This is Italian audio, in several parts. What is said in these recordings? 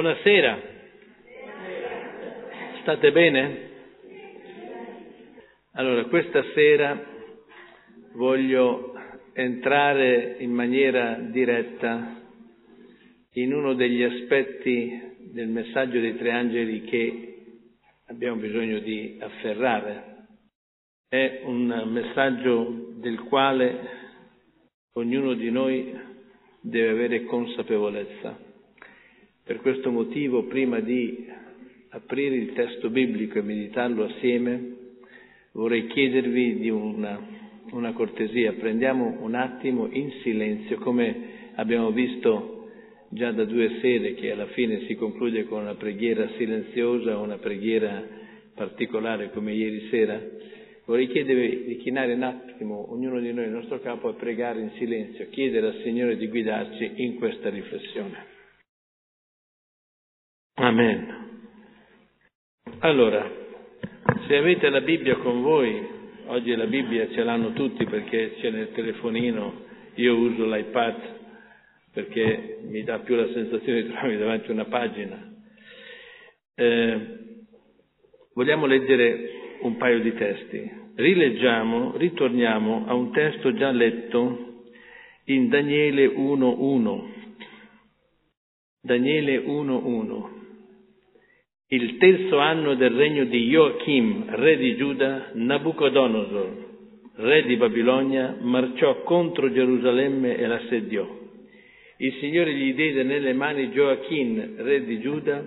Buonasera. State bene? Allora, questa sera voglio entrare in maniera diretta in uno degli aspetti del messaggio dei tre angeli che abbiamo bisogno di afferrare. È un messaggio del quale ognuno di noi deve avere consapevolezza. Per questo motivo, prima di aprire il testo biblico e meditarlo assieme, vorrei chiedervi di una, una cortesia. Prendiamo un attimo in silenzio, come abbiamo visto già da due sere, che alla fine si conclude con una preghiera silenziosa, una preghiera particolare come ieri sera. Vorrei chiedervi di chinare un attimo, ognuno di noi, il nostro capo, a pregare in silenzio, chiedere al Signore di guidarci in questa riflessione. Amen. Allora, se avete la Bibbia con voi, oggi la Bibbia ce l'hanno tutti perché c'è nel telefonino, io uso l'iPad perché mi dà più la sensazione di trovarmi davanti a una pagina. Eh, vogliamo leggere un paio di testi. Rileggiamo, ritorniamo a un testo già letto in Daniele 1.1. Daniele 1.1. Il terzo anno del regno di Joachim, re di Giuda, Nabucodonosor, re di Babilonia, marciò contro Gerusalemme e l'assediò. Il Signore gli diede nelle mani Joachim, re di Giuda,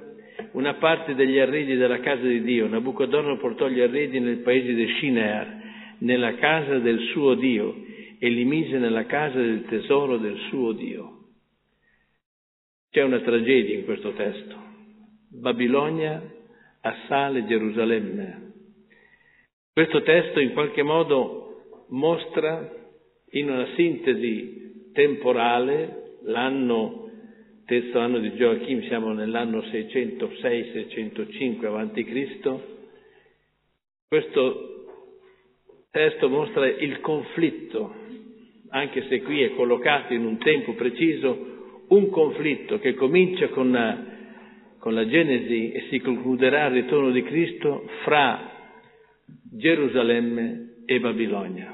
una parte degli arredi della casa di Dio. Nabucodonosor portò gli arredi nel paese di Shinear, nella casa del suo Dio, e li mise nella casa del tesoro del suo Dio. C'è una tragedia in questo testo. Babilonia assale Gerusalemme. Questo testo in qualche modo mostra in una sintesi temporale l'anno, terzo anno di Gioachim, siamo nell'anno 606-605 a.C., questo testo mostra il conflitto, anche se qui è collocato in un tempo preciso, un conflitto che comincia con con la Genesi e si concluderà il ritorno di Cristo fra Gerusalemme e Babilonia.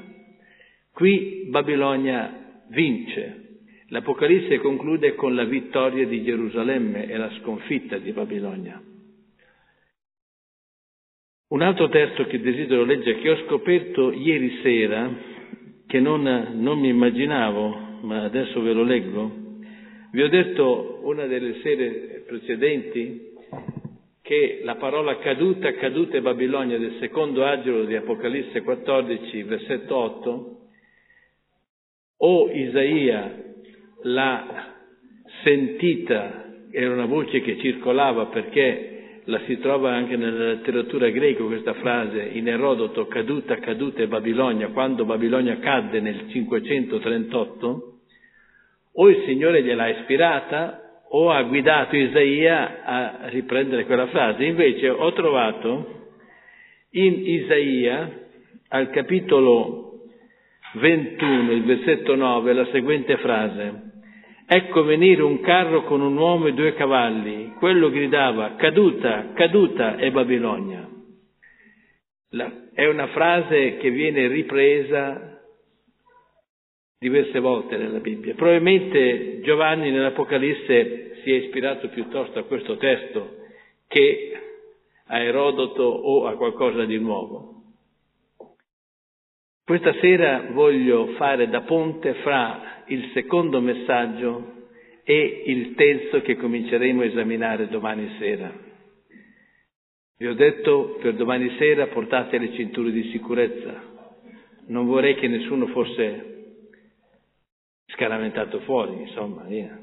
Qui Babilonia vince. L'Apocalisse conclude con la vittoria di Gerusalemme e la sconfitta di Babilonia. Un altro testo che desidero leggere, che ho scoperto ieri sera, che non, non mi immaginavo, ma adesso ve lo leggo, vi ho detto una delle sere precedenti che la parola caduta, caduta e Babilonia del secondo agilo di Apocalisse 14, versetto 8, o Isaia l'ha sentita, era una voce che circolava perché la si trova anche nella letteratura greca questa frase in Erodoto, caduta, caduta e Babilonia, quando Babilonia cadde nel 538, o il Signore gliel'ha ispirata o ha guidato Isaia a riprendere quella frase. Invece ho trovato in Isaia, al capitolo 21, il versetto 9, la seguente frase. Ecco venire un carro con un uomo e due cavalli. Quello gridava, caduta, caduta è Babilonia. La, è una frase che viene ripresa diverse volte nella Bibbia. Probabilmente Giovanni nell'Apocalisse si è ispirato piuttosto a questo testo che a Erodoto o a qualcosa di nuovo. Questa sera voglio fare da ponte fra il secondo messaggio e il terzo che cominceremo a esaminare domani sera. Vi ho detto per domani sera portate le cinture di sicurezza. Non vorrei che nessuno fosse scaraventato fuori, insomma, via.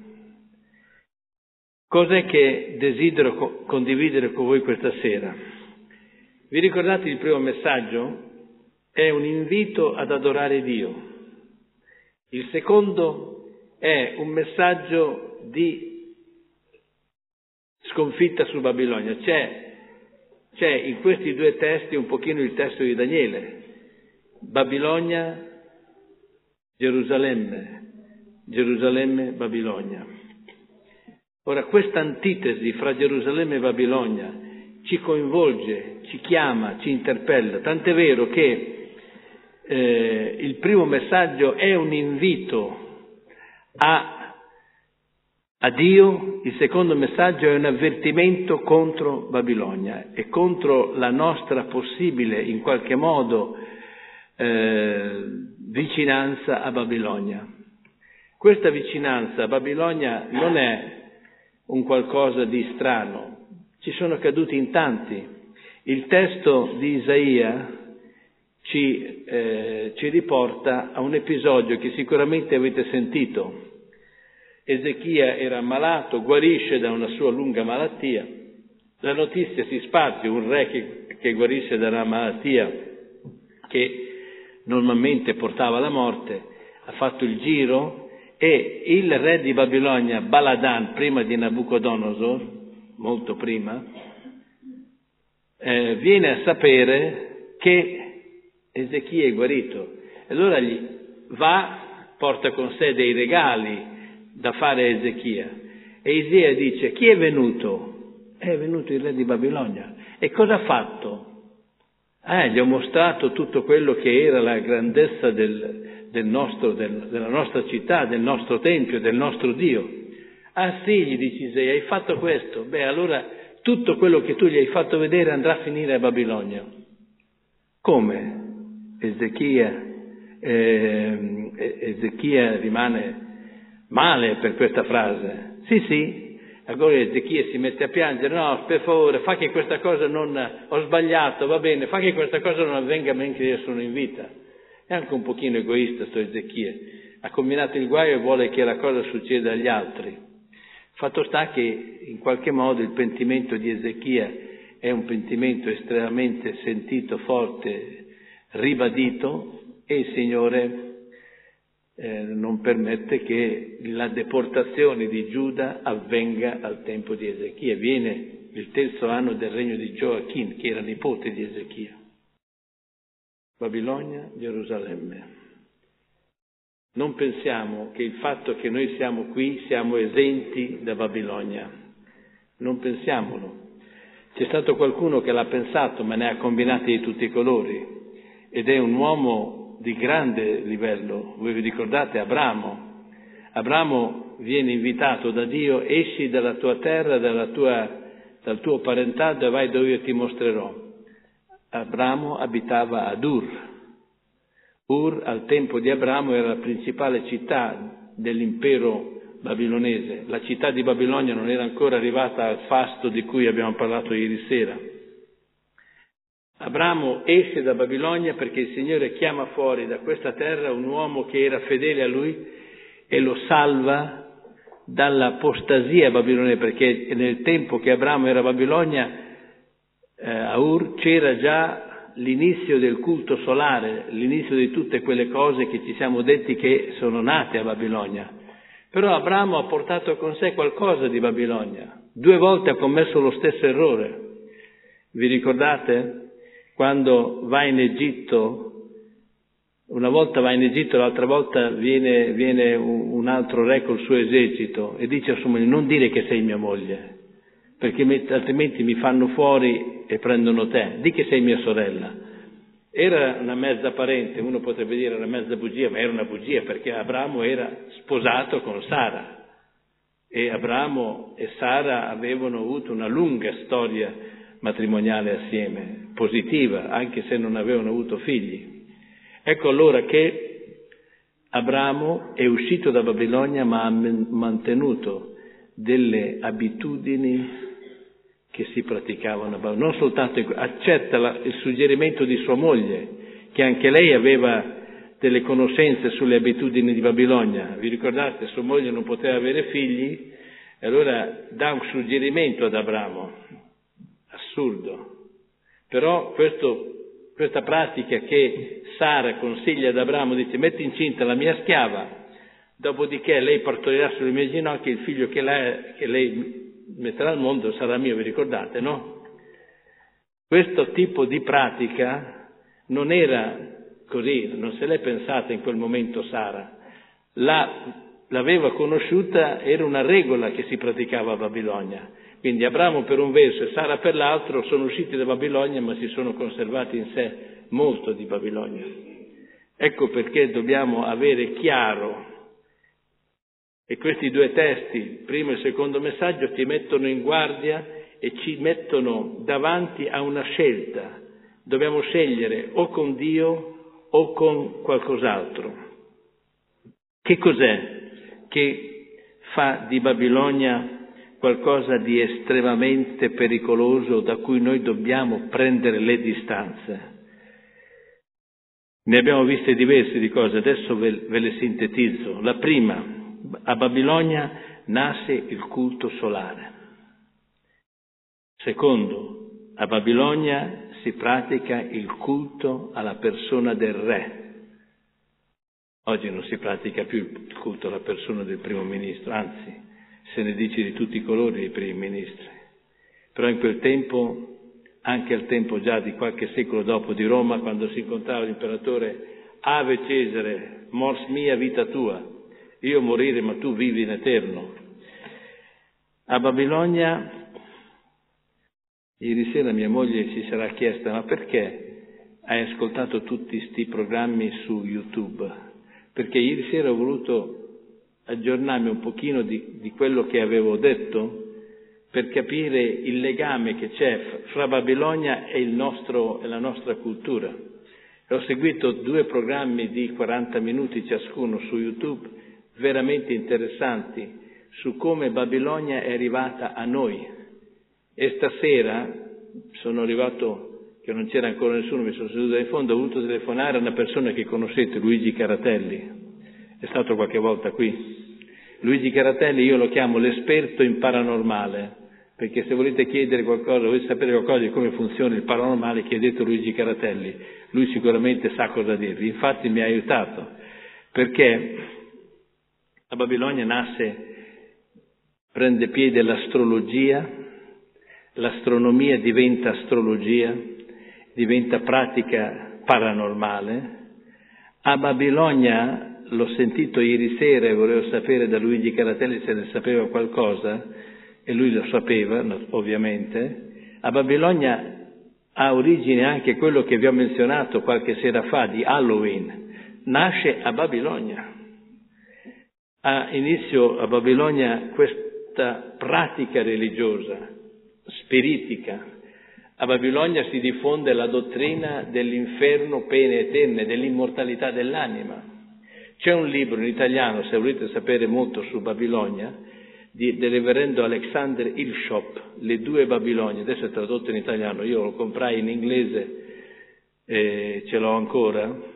Cos'è che desidero co- condividere con voi questa sera? Vi ricordate il primo messaggio? È un invito ad adorare Dio. Il secondo è un messaggio di sconfitta su Babilonia. C'è, c'è in questi due testi un pochino il testo di Daniele. Babilonia, Gerusalemme, Gerusalemme, Babilonia. Ora questa antitesi fra Gerusalemme e Babilonia ci coinvolge, ci chiama, ci interpella, tant'è vero che eh, il primo messaggio è un invito a, a Dio, il secondo messaggio è un avvertimento contro Babilonia e contro la nostra possibile, in qualche modo, eh, vicinanza a Babilonia. Questa vicinanza a Babilonia non è un qualcosa di strano, ci sono caduti in tanti. Il testo di Isaia ci, eh, ci riporta a un episodio che sicuramente avete sentito. Ezechia era ammalato, guarisce da una sua lunga malattia. La notizia si sparge, un re che, che guarisce da una malattia che normalmente portava alla morte, ha fatto il giro e il re di Babilonia, Baladan, prima di Nabucodonosor, molto prima, eh, viene a sapere che Ezechia è guarito. Allora gli va, porta con sé dei regali da fare a Ezechia. E Isaia dice, chi è venuto? È venuto il re di Babilonia. E cosa ha fatto? Eh, gli ho mostrato tutto quello che era la grandezza del, del nostro, del, della nostra città, del nostro tempio, del nostro Dio. Ah sì, gli dice Isaia, hai fatto questo? Beh, allora tutto quello che tu gli hai fatto vedere andrà a finire a Babilonia. Come? Ezechia, eh, Ezechia rimane male per questa frase. Sì, sì. Allora Ezechia si mette a piangere, no, per favore, fa che questa cosa non, ho sbagliato, va bene, fa che questa cosa non avvenga mentre io sono in vita. È anche un pochino egoista sto Ezechia. Ha combinato il guaio e vuole che la cosa succeda agli altri. Fatto sta che in qualche modo il pentimento di Ezechia è un pentimento estremamente sentito, forte, ribadito e il Signore eh, non permette che la deportazione di Giuda avvenga al tempo di Ezechia. Viene il terzo anno del regno di Gioachim, che era nipote di Ezechia. Babilonia, Gerusalemme. Non pensiamo che il fatto che noi siamo qui siamo esenti da Babilonia. Non pensiamolo. C'è stato qualcuno che l'ha pensato, ma ne ha combinati di tutti i colori. Ed è un uomo di grande livello. Voi vi ricordate Abramo? Abramo viene invitato da Dio, esci dalla tua terra, dalla tua, dal tuo parentato e vai dove io ti mostrerò. Abramo abitava ad Ur. Ur al tempo di Abramo era la principale città dell'impero babilonese. La città di Babilonia non era ancora arrivata al fasto di cui abbiamo parlato ieri sera. Abramo esce da Babilonia perché il Signore chiama fuori da questa terra un uomo che era fedele a lui e lo salva dall'apostasia babilonese, perché nel tempo che Abramo era a Babilonia, a Ur, c'era già l'inizio del culto solare, l'inizio di tutte quelle cose che ci siamo detti che sono nate a Babilonia. Però Abramo ha portato con sé qualcosa di Babilonia. Due volte ha commesso lo stesso errore. Vi ricordate? quando va in Egitto, una volta va in Egitto, l'altra volta viene, viene un altro re col suo esercito e dice a sua moglie non dire che sei mia moglie, perché altrimenti mi fanno fuori e prendono te, di che sei mia sorella. Era una mezza parente, uno potrebbe dire una mezza bugia, ma era una bugia perché Abramo era sposato con Sara e Abramo e Sara avevano avuto una lunga storia matrimoniale assieme, positiva, anche se non avevano avuto figli. Ecco allora che Abramo è uscito da Babilonia ma ha mantenuto delle abitudini che si praticavano. Non soltanto accetta la, il suggerimento di sua moglie, che anche lei aveva delle conoscenze sulle abitudini di Babilonia. Vi ricordate, sua moglie non poteva avere figli, e allora dà un suggerimento ad Abramo assurdo. Però questo, questa pratica che Sara consiglia ad Abramo, dice metti incinta la mia schiava, dopodiché lei partorirà sulle mie ginocchia il figlio che lei, che lei metterà al mondo sarà mio, vi ricordate, no? Questo tipo di pratica non era così, non se l'è pensata in quel momento Sara, l'ha l'aveva conosciuta, era una regola che si praticava a Babilonia. Quindi Abramo per un verso e Sara per l'altro sono usciti da Babilonia ma si sono conservati in sé molto di Babilonia. Ecco perché dobbiamo avere chiaro e questi due testi, primo e secondo messaggio, ti mettono in guardia e ci mettono davanti a una scelta. Dobbiamo scegliere o con Dio o con qualcos'altro. Che cos'è che fa di Babilonia qualcosa di estremamente pericoloso da cui noi dobbiamo prendere le distanze? Ne abbiamo viste diverse di cose, adesso ve le sintetizzo. La prima, a Babilonia nasce il culto solare. Secondo, a Babilonia si pratica il culto alla persona del re. Oggi non si pratica più il culto alla persona del primo ministro, anzi se ne dice di tutti i colori dei primi ministri. Però in quel tempo, anche al tempo già di qualche secolo dopo di Roma, quando si incontrava l'imperatore Ave Cesare, mors mia vita tua, io morire ma tu vivi in eterno. A Babilonia, ieri sera mia moglie si sarà chiesta ma perché hai ascoltato tutti questi programmi su YouTube? perché ieri sera ho voluto aggiornarmi un pochino di, di quello che avevo detto per capire il legame che c'è fra Babilonia e, nostro, e la nostra cultura. Ho seguito due programmi di 40 minuti ciascuno su YouTube, veramente interessanti, su come Babilonia è arrivata a noi. E stasera sono arrivato che non c'era ancora nessuno, mi sono seduto in fondo, ho voluto telefonare a una persona che conoscete, Luigi Caratelli, è stato qualche volta qui. Luigi Caratelli io lo chiamo l'esperto in paranormale, perché se volete chiedere qualcosa, volete sapere qualcosa di come funziona il paranormale, chiedete a Luigi Caratelli, lui sicuramente sa cosa dirvi. Infatti mi ha aiutato, perché a Babilonia nasce, prende piede l'astrologia, l'astronomia diventa astrologia, diventa pratica paranormale. A Babilonia, l'ho sentito ieri sera e volevo sapere da Luigi Caratelli se ne sapeva qualcosa, e lui lo sapeva ovviamente, a Babilonia ha origine anche quello che vi ho menzionato qualche sera fa di Halloween, nasce a Babilonia. Ha inizio a Babilonia questa pratica religiosa, spiritica, a Babilonia si diffonde la dottrina dell'inferno, pene eterne, dell'immortalità dell'anima. C'è un libro in italiano, se volete sapere molto su Babilonia, di, del reverendo Alexander Ilshop, Le due Babilonie, adesso è tradotto in italiano, io lo comprai in inglese e ce l'ho ancora.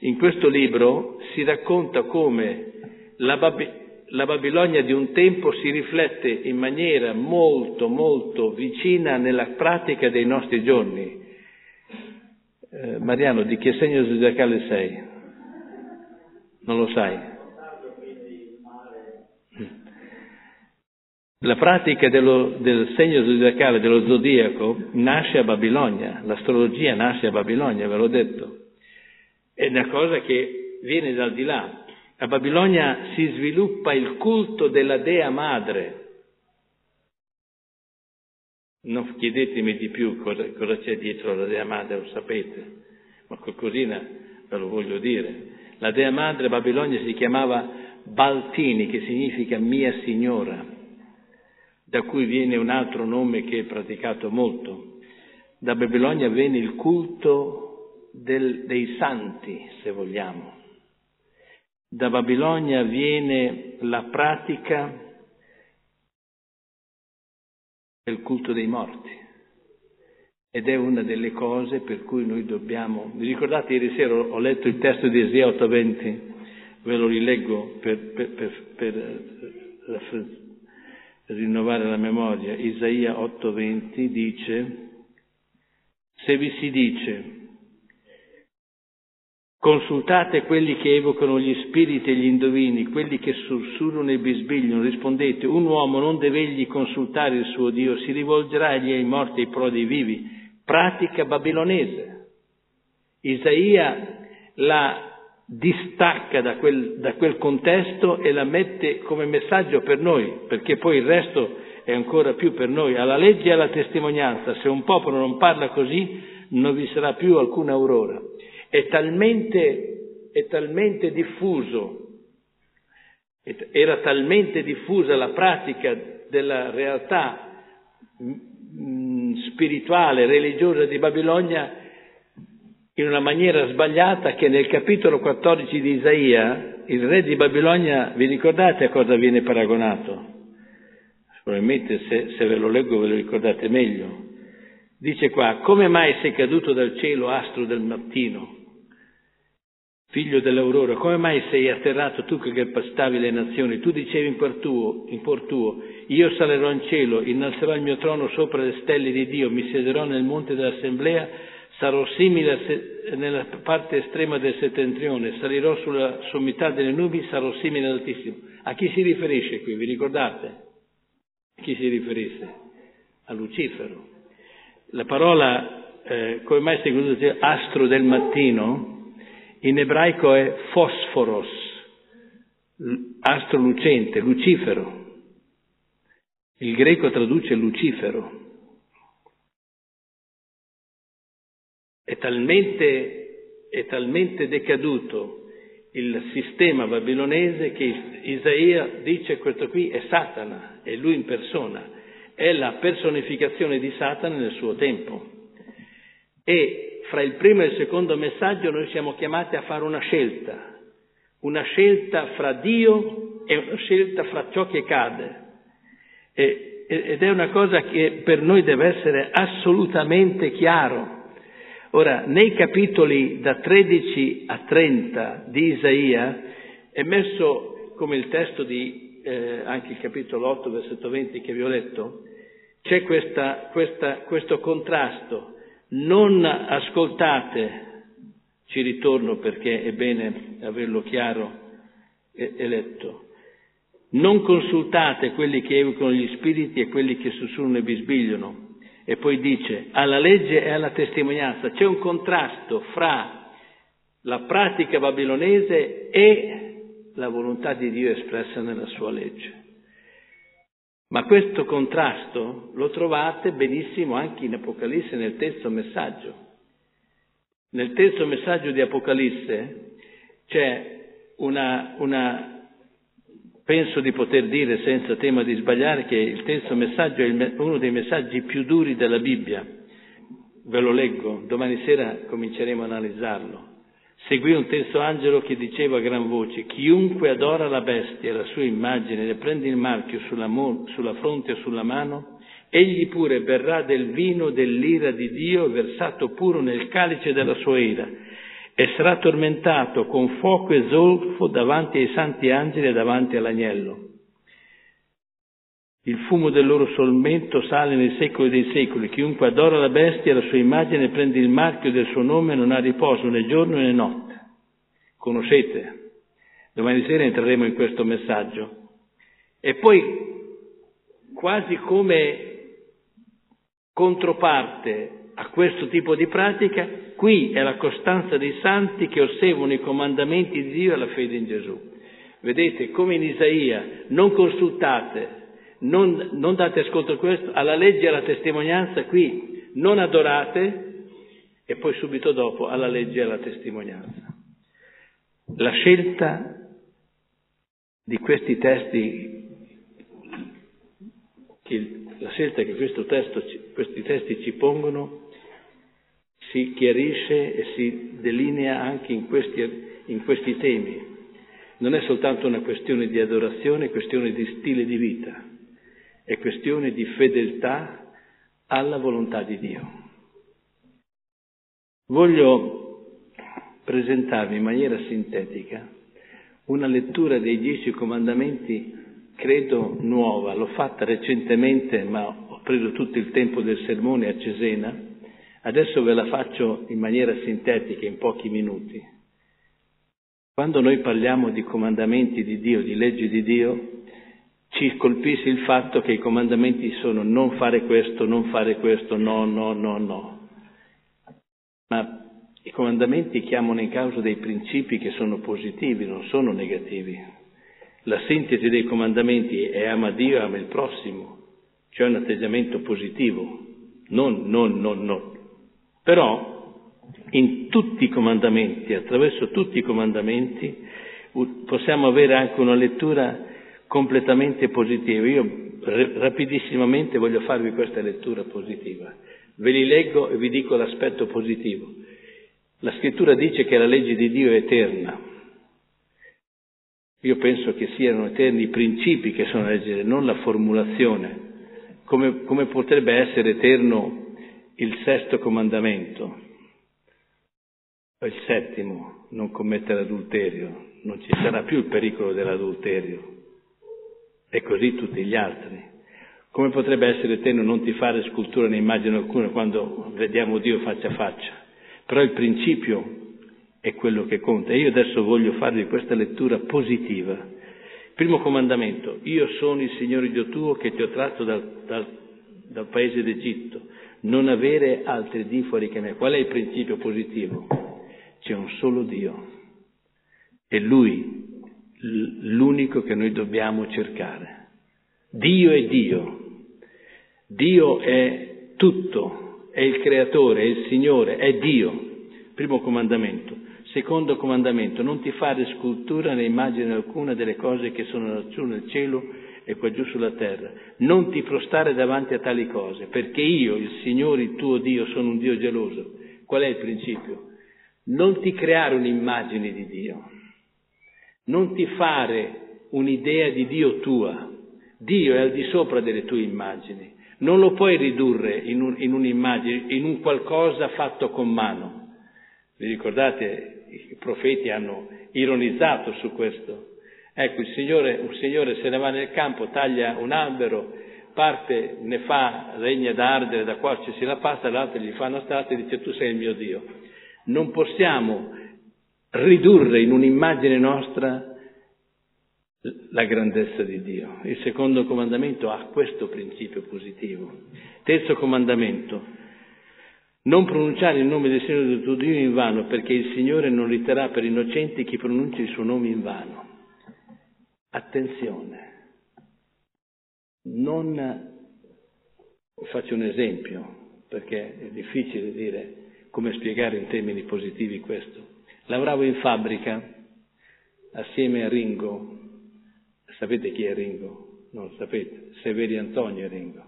In questo libro si racconta come la Babilonia la Babilonia di un tempo si riflette in maniera molto, molto vicina nella pratica dei nostri giorni. Eh, Mariano, di che segno zodiacale sei? Non lo sai? La pratica dello, del segno zodiacale, dello zodiaco, nasce a Babilonia, l'astrologia nasce a Babilonia, ve l'ho detto. È una cosa che viene dal di là, a Babilonia si sviluppa il culto della Dea Madre. Non chiedetemi di più cosa, cosa c'è dietro la Dea Madre, lo sapete, ma qualcosina ve lo voglio dire. La Dea Madre a Babilonia si chiamava Baltini, che significa mia signora, da cui viene un altro nome che è praticato molto. Da Babilonia venne il culto del, dei santi, se vogliamo. Da Babilonia viene la pratica del culto dei morti ed è una delle cose per cui noi dobbiamo... Vi ricordate ieri sera ho letto il testo di Esia 8:20, ve lo rileggo per, per, per, per rinnovare la memoria. Isaia 8:20 dice, se vi si dice Consultate quelli che evocano gli spiriti e gli indovini, quelli che sussurrano e bisbigliano, rispondete, un uomo non deve egli consultare il suo Dio, si rivolgerà agli ai morti e ai prodi vivi. Pratica babilonese. Isaia l'ha distacca da quel, da quel contesto e la mette come messaggio per noi, perché poi il resto è ancora più per noi. Alla legge e alla testimonianza, se un popolo non parla così, non vi sarà più alcuna aurora. È talmente, è talmente diffuso, era talmente diffusa la pratica della realtà spirituale, religiosa di Babilonia in una maniera sbagliata che nel capitolo 14 di Isaia il re di Babilonia, vi ricordate a cosa viene paragonato? Probabilmente se, se ve lo leggo ve lo ricordate meglio. Dice qua, come mai sei caduto dal cielo, astro del mattino, figlio dell'aurora, come mai sei atterrato tu che pastavi le nazioni? Tu dicevi in cuor tuo, in cuor tuo, io salerò in cielo, innalzerò il mio trono sopra le stelle di Dio, mi siederò nel monte dell'assemblea, sarò simile nella parte estrema del settentrione, salirò sulla sommità delle nubi, sarò simile all'Altissimo. A chi si riferisce qui? Vi ricordate? A chi si riferisse? A Lucifero. La parola, eh, come mai si usa astro del mattino, in ebraico è fosforos, astro lucente, Lucifero. Il greco traduce Lucifero. È talmente, è talmente decaduto il sistema babilonese che Isaia dice questo qui è Satana, è lui in persona, è la personificazione di Satana nel suo tempo. E fra il primo e il secondo messaggio noi siamo chiamati a fare una scelta, una scelta fra Dio e una scelta fra ciò che cade. E, ed è una cosa che per noi deve essere assolutamente chiaro. Ora, nei capitoli da 13 a 30 di Isaia è messo come il testo di eh, anche il capitolo 8, versetto 20 che vi ho letto, c'è questa, questa, questo contrasto. Non ascoltate, ci ritorno perché è bene averlo chiaro e, e letto. Non consultate quelli che evocano gli spiriti e quelli che sussurrano e bisbigliano, e poi dice alla legge e alla testimonianza. C'è un contrasto fra la pratica babilonese e la volontà di Dio espressa nella sua legge. Ma questo contrasto lo trovate benissimo anche in Apocalisse nel terzo messaggio. Nel terzo messaggio di Apocalisse c'è una, una Penso di poter dire senza tema di sbagliare che il terzo messaggio è uno dei messaggi più duri della Bibbia. Ve lo leggo, domani sera cominceremo a analizzarlo. Seguì un terzo angelo che diceva a gran voce, chiunque adora la bestia e la sua immagine e prende il marchio sulla, mo- sulla fronte o sulla mano, egli pure berrà del vino dell'ira di Dio versato puro nel calice della sua ira e sarà tormentato con fuoco e zolfo davanti ai santi angeli e davanti all'agnello. Il fumo del loro solmento sale nei secoli dei secoli. Chiunque adora la bestia e la sua immagine prende il marchio del suo nome non ha riposo né giorno né notte. Conoscete? Domani sera entreremo in questo messaggio. E poi, quasi come controparte a questo tipo di pratica, qui è la costanza dei santi che osservano i comandamenti di Dio e la fede in Gesù. Vedete, come in Isaia, non consultate, non, non date ascolto a questo, alla legge e alla testimonianza, qui non adorate e poi subito dopo alla legge e alla testimonianza. La scelta di questi testi, che, la scelta che testo, questi testi ci pongono si chiarisce e si delinea anche in questi, in questi temi. Non è soltanto una questione di adorazione, è questione di stile di vita, è questione di fedeltà alla volontà di Dio. Voglio presentarvi in maniera sintetica una lettura dei dieci comandamenti, credo nuova, l'ho fatta recentemente, ma ho preso tutto il tempo del sermone a Cesena, Adesso ve la faccio in maniera sintetica, in pochi minuti. Quando noi parliamo di comandamenti di Dio, di leggi di Dio, ci colpisce il fatto che i comandamenti sono non fare questo, non fare questo, no, no, no, no. Ma I comandamenti chiamano in causa dei principi che sono positivi, non sono negativi. La sintesi dei comandamenti è ama Dio e ama il prossimo, cioè un atteggiamento positivo, non, non, non, non. Però in tutti i comandamenti, attraverso tutti i comandamenti, possiamo avere anche una lettura completamente positiva. Io rapidissimamente voglio farvi questa lettura positiva. Ve li leggo e vi dico l'aspetto positivo. La scrittura dice che la legge di Dio è eterna. Io penso che siano eterni i principi che sono legge, non la formulazione. Come, come potrebbe essere eterno il sesto comandamento? Il settimo, non commettere adulterio. Non ci sarà più il pericolo dell'adulterio e così tutti gli altri. Come potrebbe essere eterno non ti fare scultura né immagine alcuna quando vediamo Dio faccia a faccia? Però il principio è quello che conta. E io adesso voglio farvi questa lettura positiva. Primo comandamento, io sono il Signore Dio tuo che ti ho tratto dal, dal, dal paese d'Egitto, non avere altri Dio fuori che me. Qual è il principio positivo? C'è un solo Dio e Lui l'unico che noi dobbiamo cercare. Dio è Dio, Dio è tutto, è il creatore, è il Signore, è Dio. Primo comandamento. Secondo comandamento, non ti fare scultura né immagine alcuna delle cose che sono laggiù nel cielo e qua giù sulla terra. Non ti prostare davanti a tali cose, perché io, il Signore, il tuo Dio, sono un Dio geloso. Qual è il principio? Non ti creare un'immagine di Dio non ti fare un'idea di Dio tua. Dio è al di sopra delle tue immagini. Non lo puoi ridurre in, un, in un'immagine, in un qualcosa fatto con mano. Vi ricordate? I profeti hanno ironizzato su questo. Ecco, il Signore, un Signore se ne va nel campo, taglia un albero, parte, ne fa legna da ardere, da qua ci si la passa, l'altro gli fa una strada e dice tu sei il mio Dio. Non possiamo ridurre in un'immagine nostra la grandezza di Dio. Il secondo comandamento ha questo principio positivo. Terzo comandamento, non pronunciare il nome del Signore del tuo Dio in vano, perché il Signore non riterrà per innocenti chi pronuncia il suo nome in vano. Attenzione, non faccio un esempio, perché è difficile dire come spiegare in termini positivi questo. Lavoravo in fabbrica assieme a Ringo. Sapete chi è Ringo? Non sapete. Severi Antonio Ringo.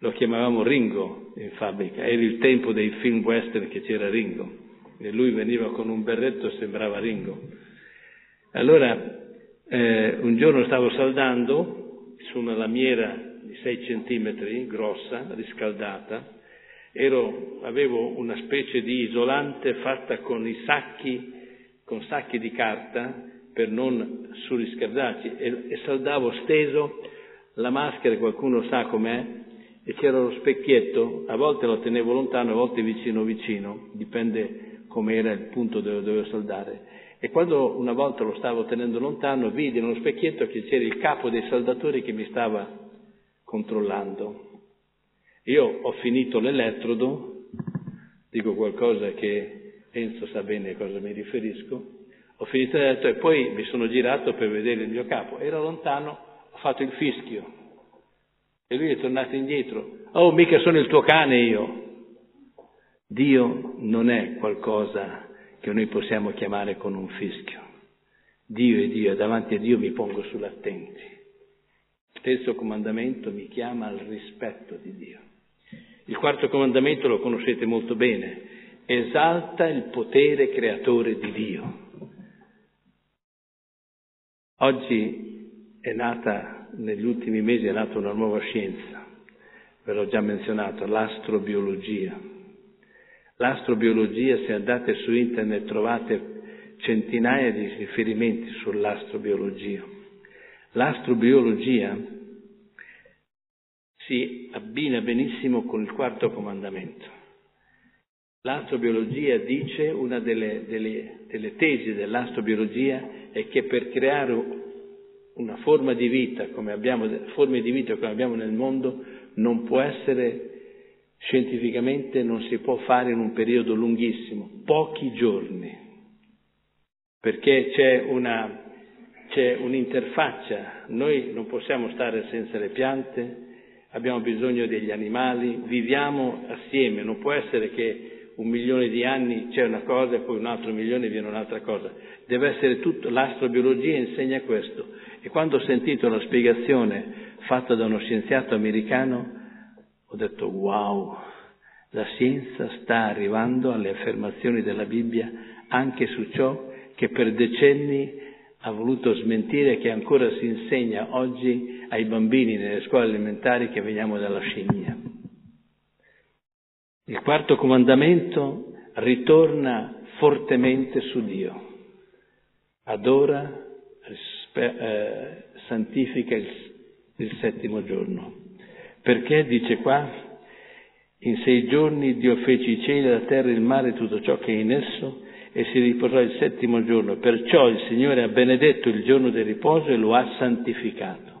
Lo chiamavamo Ringo in fabbrica. Era il tempo dei film western che c'era Ringo. E lui veniva con un berretto e sembrava Ringo. Allora, eh, un giorno stavo saldando su una lamiera di 6 centimetri, grossa, riscaldata, Ero, avevo una specie di isolante fatta con i sacchi, con sacchi di carta per non surriscaldarci e, e saldavo steso la maschera, qualcuno sa com'è, e c'era lo specchietto, a volte lo tenevo lontano, a volte vicino vicino, dipende com'era il punto dove dovevo saldare. E quando una volta lo stavo tenendo lontano, vidi nello specchietto che c'era il capo dei saldatori che mi stava controllando. Io ho finito l'elettrodo, dico qualcosa che Enzo sa bene a cosa mi riferisco, ho finito l'elettrodo e poi mi sono girato per vedere il mio capo, era lontano, ho fatto il fischio e lui è tornato indietro, oh mica sono il tuo cane io. Dio non è qualcosa che noi possiamo chiamare con un fischio. Dio è Dio davanti a Dio mi pongo sull'attenti. Il terzo comandamento mi chiama al rispetto di Dio. Il quarto comandamento lo conoscete molto bene, esalta il potere creatore di Dio. Oggi è nata, negli ultimi mesi è nata una nuova scienza, ve l'ho già menzionato, l'astrobiologia. L'astrobiologia, se andate su internet trovate centinaia di riferimenti sull'astrobiologia. L'astrobiologia si abbina benissimo con il quarto comandamento. L'astrobiologia dice, una delle, delle, delle tesi dell'astrobiologia è che per creare una forma di vita come abbiamo, forme di vita come abbiamo nel mondo non può essere scientificamente non si può fare in un periodo lunghissimo, pochi giorni, perché c'è, una, c'è un'interfaccia, noi non possiamo stare senza le piante, abbiamo bisogno degli animali, viviamo assieme, non può essere che un milione di anni c'è una cosa e poi un altro milione viene un'altra cosa. Deve essere tutto, l'astrobiologia insegna questo. E quando ho sentito la spiegazione fatta da uno scienziato americano, ho detto wow, la scienza sta arrivando alle affermazioni della Bibbia anche su ciò che per decenni ha voluto smentire che ancora si insegna oggi ai bambini nelle scuole elementari che veniamo dalla scimmia. Il quarto comandamento ritorna fortemente su Dio. Adora, eh, santifica il, il settimo giorno. Perché, dice qua, in sei giorni Dio fece i cieli, la terra, il mare e tutto ciò che è in esso e si riposò il settimo giorno. Perciò il Signore ha benedetto il giorno del riposo e lo ha santificato.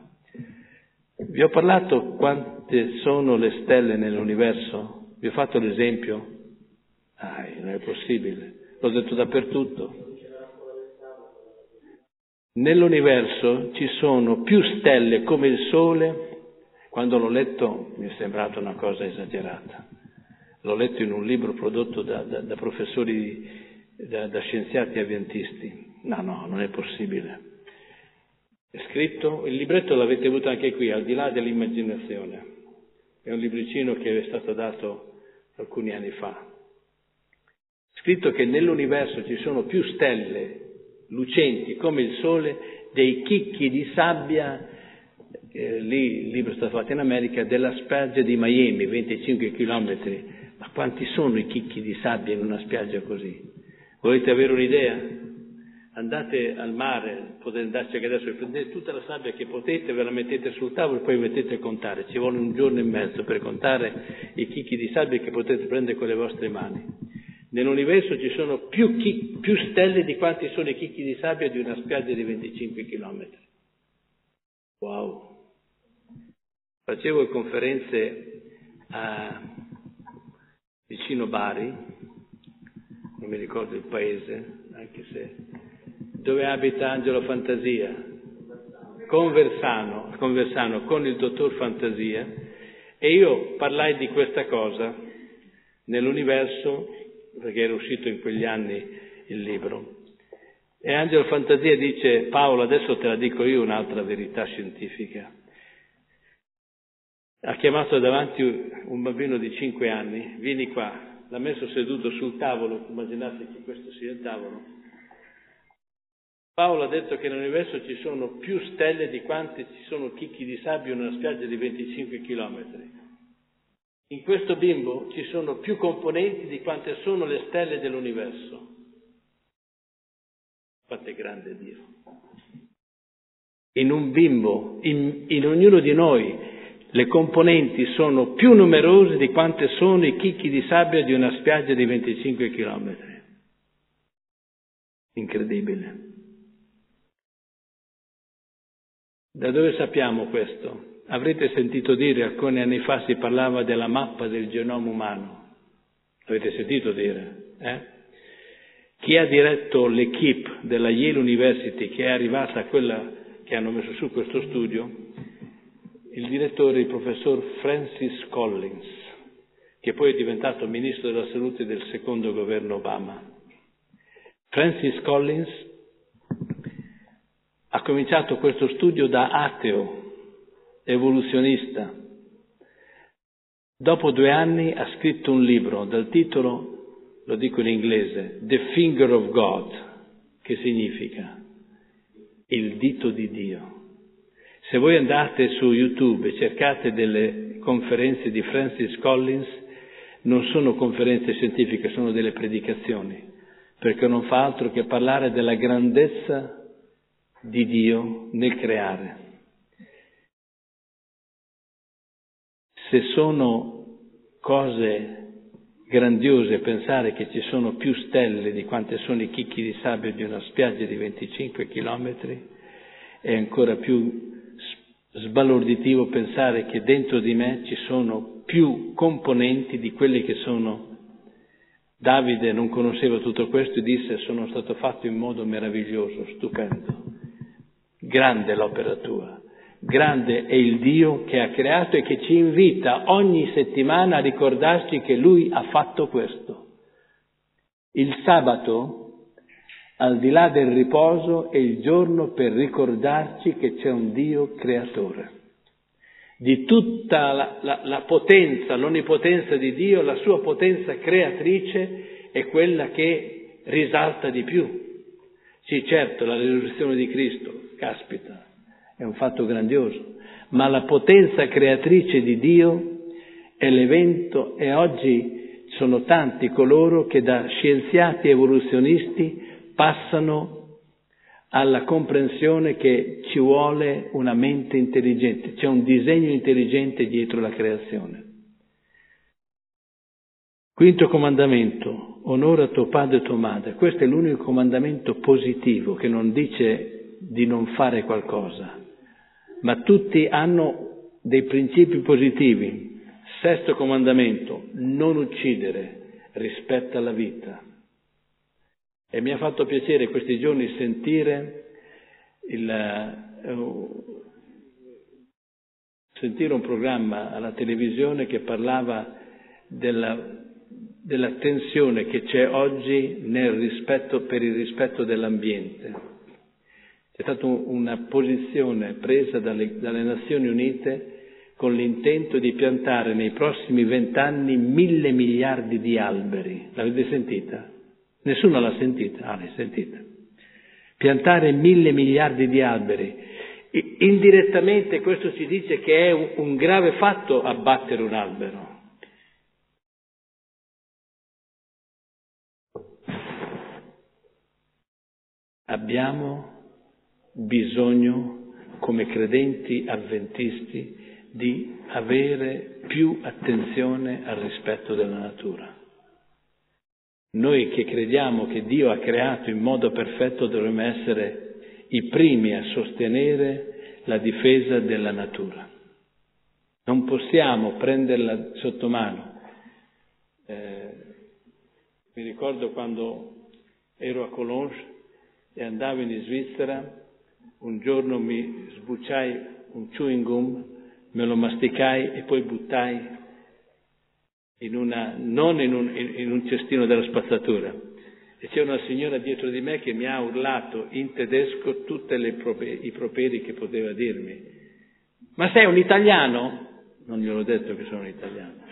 Vi ho parlato quante sono le stelle nell'universo? Vi ho fatto l'esempio? Ah, non è possibile, l'ho detto dappertutto. Nell'universo ci sono più stelle come il Sole, quando l'ho letto mi è sembrata una cosa esagerata. L'ho letto in un libro prodotto da, da, da professori, da, da scienziati avventisti. No, no, non è possibile. È scritto, il libretto l'avete avuto anche qui, al di là dell'immaginazione. È un libricino che è stato dato alcuni anni fa. Scritto che nell'universo ci sono più stelle lucenti come il Sole dei chicchi di sabbia, eh, lì il libro è stato fatto in America, della spiaggia di Miami, 25 chilometri. Ma quanti sono i chicchi di sabbia in una spiaggia così? Volete avere un'idea? andate al mare, potete andarci anche adesso, prendete tutta la sabbia che potete, ve la mettete sul tavolo e poi mettete a contare. Ci vuole un giorno e mezzo per contare i chicchi di sabbia che potete prendere con le vostre mani. Nell'universo ci sono più, chi, più stelle di quanti sono i chicchi di sabbia di una spiaggia di 25 chilometri. Wow! Facevo conferenze a vicino Bari, non mi ricordo il paese, anche se dove abita Angelo Fantasia, Conversano, Conversano con il dottor Fantasia e io parlai di questa cosa nell'universo, perché era uscito in quegli anni il libro. E Angelo Fantasia dice, Paolo, adesso te la dico io un'altra verità scientifica. Ha chiamato davanti un bambino di cinque anni, vieni qua, l'ha messo seduto sul tavolo, immaginate che questo sia il tavolo, Paolo ha detto che nell'universo ci sono più stelle di quante ci sono chicchi di sabbia in una spiaggia di 25 chilometri. In questo bimbo ci sono più componenti di quante sono le stelle dell'universo. Quanto è grande Dio. In un bimbo, in, in ognuno di noi, le componenti sono più numerose di quante sono i chicchi di sabbia di una spiaggia di 25 chilometri. Incredibile. Da dove sappiamo questo? Avrete sentito dire, alcuni anni fa si parlava della mappa del genoma umano. Avete sentito dire? Eh? Chi ha diretto l'equipe della Yale University che è arrivata a quella che hanno messo su questo studio, il direttore, il professor Francis Collins, che poi è diventato ministro della salute del secondo governo Obama. Francis Collins ha cominciato questo studio da ateo, evoluzionista. Dopo due anni ha scritto un libro dal titolo, lo dico in inglese, The Finger of God, che significa il dito di Dio. Se voi andate su YouTube e cercate delle conferenze di Francis Collins, non sono conferenze scientifiche, sono delle predicazioni, perché non fa altro che parlare della grandezza di Dio nel creare. Se sono cose grandiose pensare che ci sono più stelle di quante sono i chicchi di sabbia di una spiaggia di 25 chilometri, è ancora più sbalorditivo pensare che dentro di me ci sono più componenti di quelli che sono. Davide non conosceva tutto questo e disse sono stato fatto in modo meraviglioso, stupendo. Grande l'opera tua, grande è il Dio che ha creato e che ci invita ogni settimana a ricordarci che Lui ha fatto questo. Il sabato al di là del riposo è il giorno per ricordarci che c'è un Dio creatore. Di tutta la, la, la, potenza, l'onnipotenza di Dio, la sua potenza creatrice è quella che risalta di più. Sì, certo, la risurrezione di Cristo, caspita, è un fatto grandioso, ma la potenza creatrice di Dio è l'evento e oggi sono tanti coloro che da scienziati evoluzionisti passano alla comprensione che ci vuole una mente intelligente, c'è un disegno intelligente dietro la creazione. Quinto comandamento, onora tuo padre e tua madre. Questo è l'unico comandamento positivo che non dice di non fare qualcosa, ma tutti hanno dei principi positivi. Sesto comandamento, non uccidere, rispetta la vita. E mi ha fatto piacere questi giorni sentire, il, uh, sentire un programma alla televisione che parlava della, della tensione che c'è oggi rispetto, per il rispetto dell'ambiente. C'è stata una posizione presa dalle, dalle Nazioni Unite con l'intento di piantare nei prossimi vent'anni mille miliardi di alberi. L'avete sentita? Nessuno l'ha sentita, ah, l'hai sentita. Piantare mille miliardi di alberi. Indirettamente questo ci dice che è un, grave fatto abbattere un albero. Abbiamo bisogno, come credenti avventisti, di avere più attenzione al rispetto della natura. Noi che crediamo che Dio ha creato in modo perfetto dovremmo essere i primi a sostenere la difesa della natura. Non possiamo prenderla sotto mano. Eh, mi ricordo quando ero a Cologne e andavo in Svizzera, un giorno mi sbucciai un chewing gum, me lo masticai e poi buttai in una, non in un, in un cestino della spazzatura. E c'è una signora dietro di me che mi ha urlato in tedesco tutti i properi che poteva dirmi. Ma sei un italiano? Non gliel'ho detto che sono un italiano.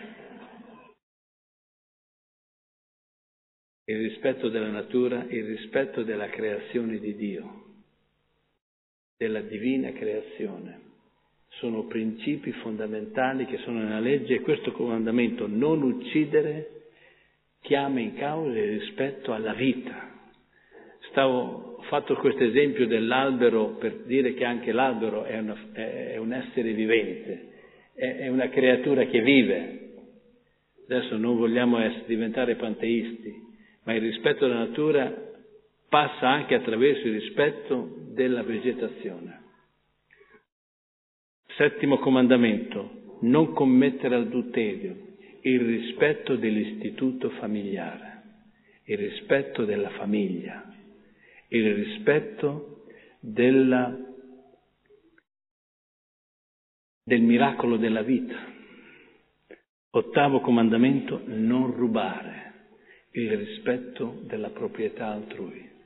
Il rispetto della natura, il rispetto della creazione di Dio, della divina creazione sono principi fondamentali che sono nella legge e questo comandamento non uccidere chiama in causa il rispetto alla vita. Stavo, ho fatto questo esempio dell'albero per dire che anche l'albero è, una, è un essere vivente, è, è, una creatura che vive. Adesso non vogliamo essere, diventare panteisti, ma il rispetto della natura passa anche attraverso il rispetto della vegetazione. Settimo comandamento, non commettere adulterio, il rispetto dell'istituto familiare, il rispetto della famiglia, il rispetto della, del miracolo della vita. Ottavo comandamento, non rubare, il rispetto della proprietà altrui.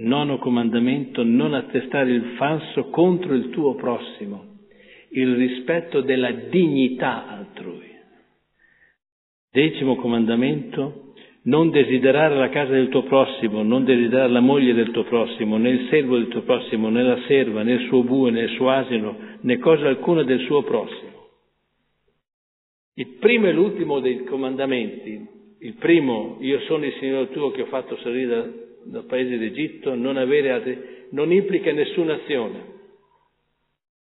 Nono comandamento, non attestare il falso contro il tuo prossimo, il rispetto della dignità altrui. Decimo comandamento, non desiderare la casa del tuo prossimo, non desiderare la moglie del tuo prossimo, né il servo del tuo prossimo, né la serva, né il suo bue, né il suo asino, né cosa alcuna del suo prossimo. Il primo e l'ultimo dei comandamenti, il primo, io sono il Signore tuo che ho fatto salire dal paese d'Egitto, non avere altri, non implica nessuna azione.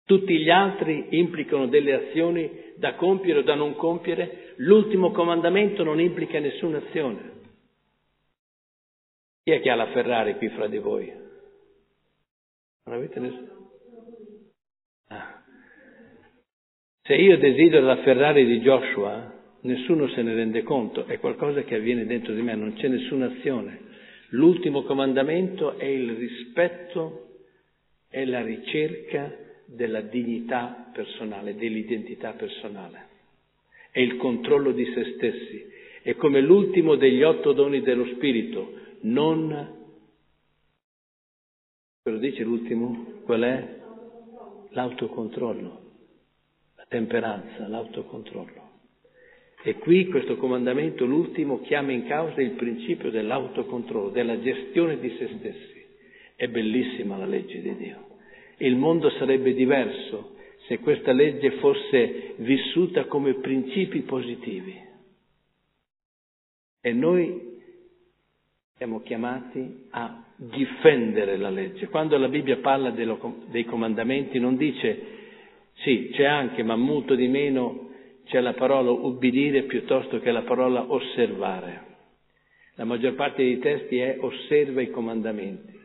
Tutti gli altri implicano delle azioni da compiere o da non compiere, l'ultimo comandamento non implica nessuna azione. Chi è che ha la Ferrari qui fra di voi? Non avete nessuno? Se io desidero la Ferrari di Joshua, nessuno se ne rende conto, è qualcosa che avviene dentro di me, non c'è nessuna azione. L'ultimo comandamento è il rispetto e la ricerca della dignità personale, dell'identità personale. È il controllo di se stessi. È come l'ultimo degli otto doni dello Spirito. Non... Ve lo dice l'ultimo? Qual è? L'autocontrollo, la temperanza, l'autocontrollo. E qui questo comandamento, l'ultimo, chiama in causa il principio dell'autocontrollo, della gestione di se stessi. È bellissima la legge di Dio. Il mondo sarebbe diverso se questa legge fosse vissuta come principi positivi. E noi siamo chiamati a difendere la legge. Quando la Bibbia parla dei comandamenti non dice sì, c'è anche, ma molto di meno c'è la parola ubbidire piuttosto che la parola osservare. La maggior parte dei testi è osserva i comandamenti.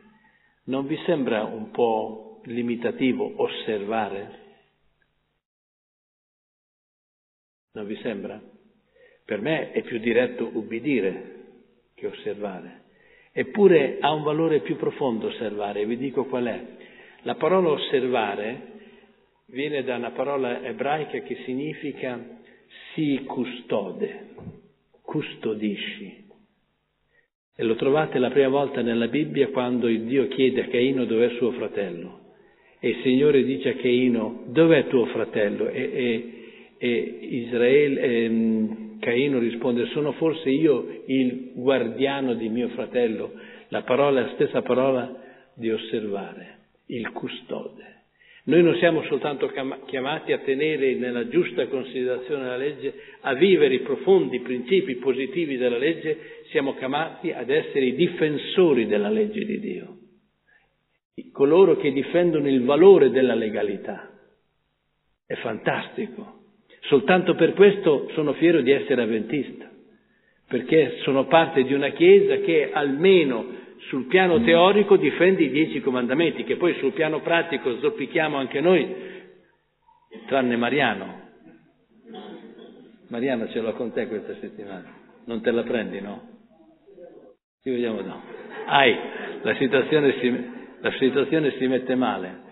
Non vi sembra un po' limitativo osservare? Non vi sembra? Per me è più diretto ubbidire che osservare. Eppure ha un valore più profondo osservare, vi dico qual è. La parola osservare viene da una parola ebraica che significa si custode, custodisci. E lo trovate la prima volta nella Bibbia quando il Dio chiede a Caino dov'è suo fratello. E il Signore dice a Caino dov'è tuo fratello? E, e, e Israele, e, Caino risponde sono forse io il guardiano di mio fratello. La parola è la stessa parola di osservare, il custode. Noi non siamo soltanto chiamati a tenere nella giusta considerazione la legge, a vivere i profondi principi positivi della legge, siamo chiamati ad essere i difensori della legge di Dio, coloro che difendono il valore della legalità. È fantastico. Soltanto per questo sono fiero di essere avventista, perché sono parte di una Chiesa che almeno sul piano teorico difende i dieci comandamenti, che poi sul piano pratico zoppichiamo anche noi, tranne Mariano. Mariano ce l'ho con te questa settimana, non te la prendi, no? Ci vediamo no. Ai, la situazione si, la situazione si mette male.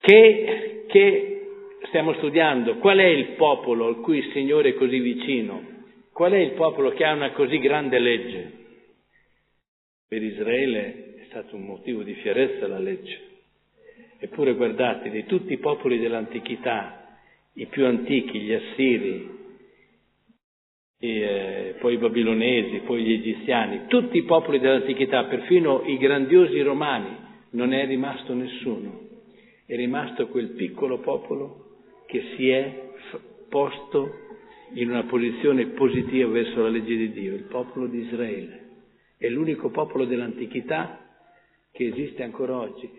Che, che stiamo studiando? Qual è il popolo al cui il Signore è così vicino? Qual è il popolo che ha una così grande legge? Per Israele è stato un motivo di fierezza la legge. Eppure guardate, di tutti i popoli dell'antichità, i più antichi, gli assiri, e, eh, poi i babilonesi, poi gli egiziani, tutti i popoli dell'antichità, perfino i grandiosi romani, non è rimasto nessuno. È rimasto quel piccolo popolo che si è f- posto in una posizione positiva verso la legge di Dio, il popolo di Israele è l'unico popolo dell'antichità che esiste ancora oggi.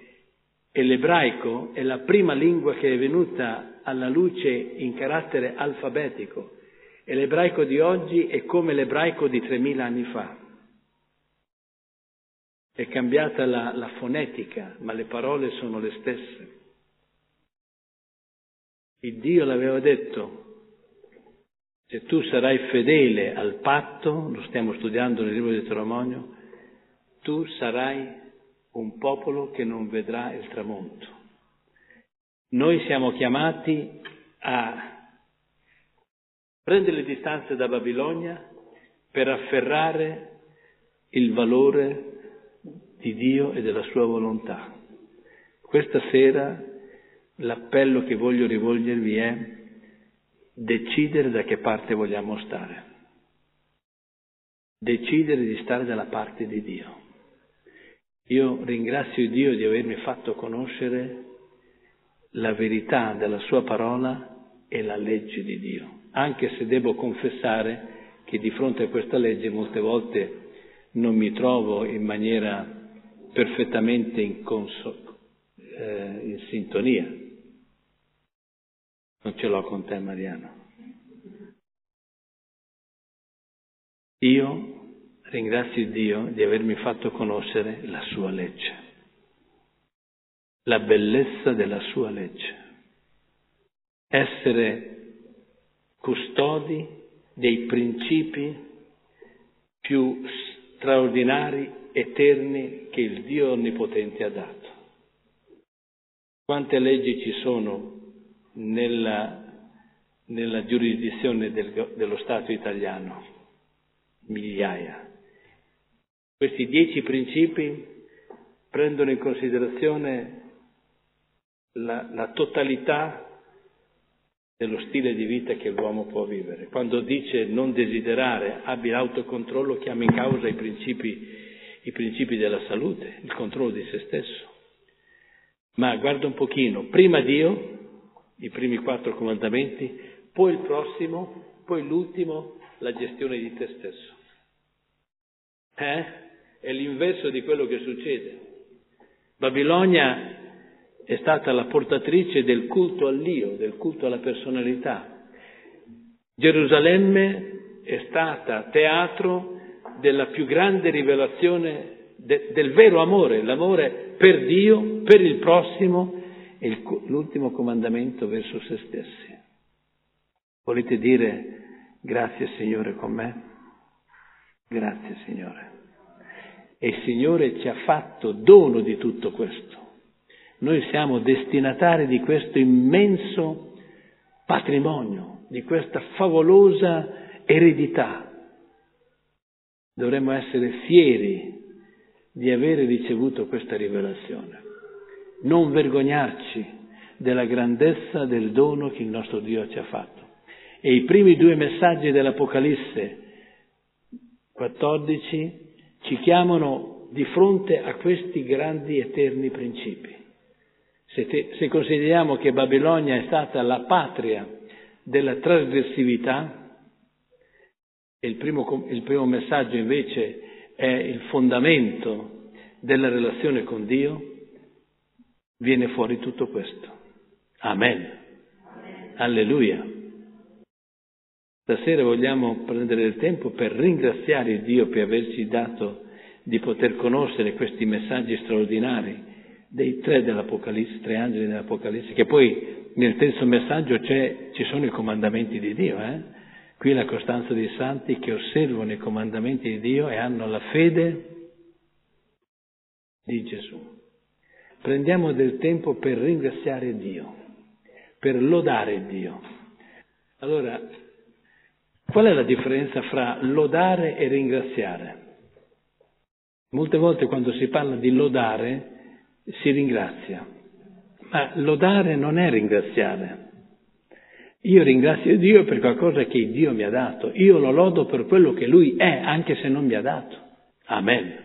E l'ebraico è la prima lingua che è venuta alla luce in carattere alfabetico. E l'ebraico di oggi è come l'ebraico di 3000 anni fa. È cambiata la, la fonetica, ma le parole sono le stesse. Il Dio l'aveva detto, se tu sarai fedele al patto, lo stiamo studiando nel libro di Deuteronomio, tu sarai un popolo che non vedrà il tramonto. Noi siamo chiamati a prendere le distanze da Babilonia per afferrare il valore di Dio e della sua volontà. Questa sera l'appello che voglio rivolgervi è decidere da che parte vogliamo stare, decidere di stare dalla parte di Dio. Io ringrazio Dio di avermi fatto conoscere la verità della sua parola e la legge di Dio, anche se devo confessare che di fronte a questa legge molte volte non mi trovo in maniera perfettamente in, conso- eh, in sintonia non ce l'ho con te, Mariano. Io ringrazio Dio di avermi fatto conoscere la sua legge, la bellezza della sua legge. essere custodi dei principi più straordinari, eterni che il Dio Onnipotente ha dato. Quante leggi ci sono nella, nella giurisdizione del, dello Stato italiano? Migliaia. Questi dieci principi prendono in considerazione la, la totalità dello stile di vita che l'uomo può vivere. Quando dice non desiderare, abbi l'autocontrollo, chiama in causa i principi, i principi della salute, il controllo di se stesso. Ma guarda un pochino, prima Dio, i primi quattro comandamenti, poi il prossimo, poi l'ultimo, la gestione di te stesso. Eh? È l'inverso di quello che succede. Babilonia è stata la portatrice del culto all'io, del culto alla personalità. Gerusalemme è stata teatro della più grande rivelazione de, del vero amore, l'amore per Dio, per il prossimo il, l'ultimo comandamento verso se stessi. Volete dire grazie Signore con me? Grazie Signore. E il Signore ci ha fatto dono di tutto questo. Noi siamo destinatari di questo immenso patrimonio, di questa favolosa eredità. Dovremmo essere fieri di avere ricevuto questa rivelazione, non vergognarci della grandezza del dono che il nostro Dio ci ha fatto. E i primi due messaggi dell'Apocalisse 14 ci chiamano di fronte a questi grandi eterni principi. Se, te, se consideriamo che Babilonia è stata la patria della trasgressività, il primo, il primo messaggio invece è il fondamento della relazione con Dio, viene fuori tutto questo. Amen. Amen. Alleluia. Stasera vogliamo prendere il tempo per ringraziare Dio per averci dato di poter conoscere questi messaggi straordinari dei tre dell'Apocalisse, tre angeli dell'Apocalisse, che poi nel terzo messaggio ci sono i comandamenti di Dio, eh? qui la costanza dei santi che osservano i comandamenti di Dio e hanno la fede di Gesù. Prendiamo del tempo per ringraziare Dio, per lodare Dio. Allora, qual è la differenza fra lodare e ringraziare? Molte volte quando si parla di lodare si ringrazia. Ma lodare non è ringraziare. Io ringrazio Dio per qualcosa che Dio mi ha dato. Io lo lodo per quello che Lui è, anche se non mi ha dato. Amen.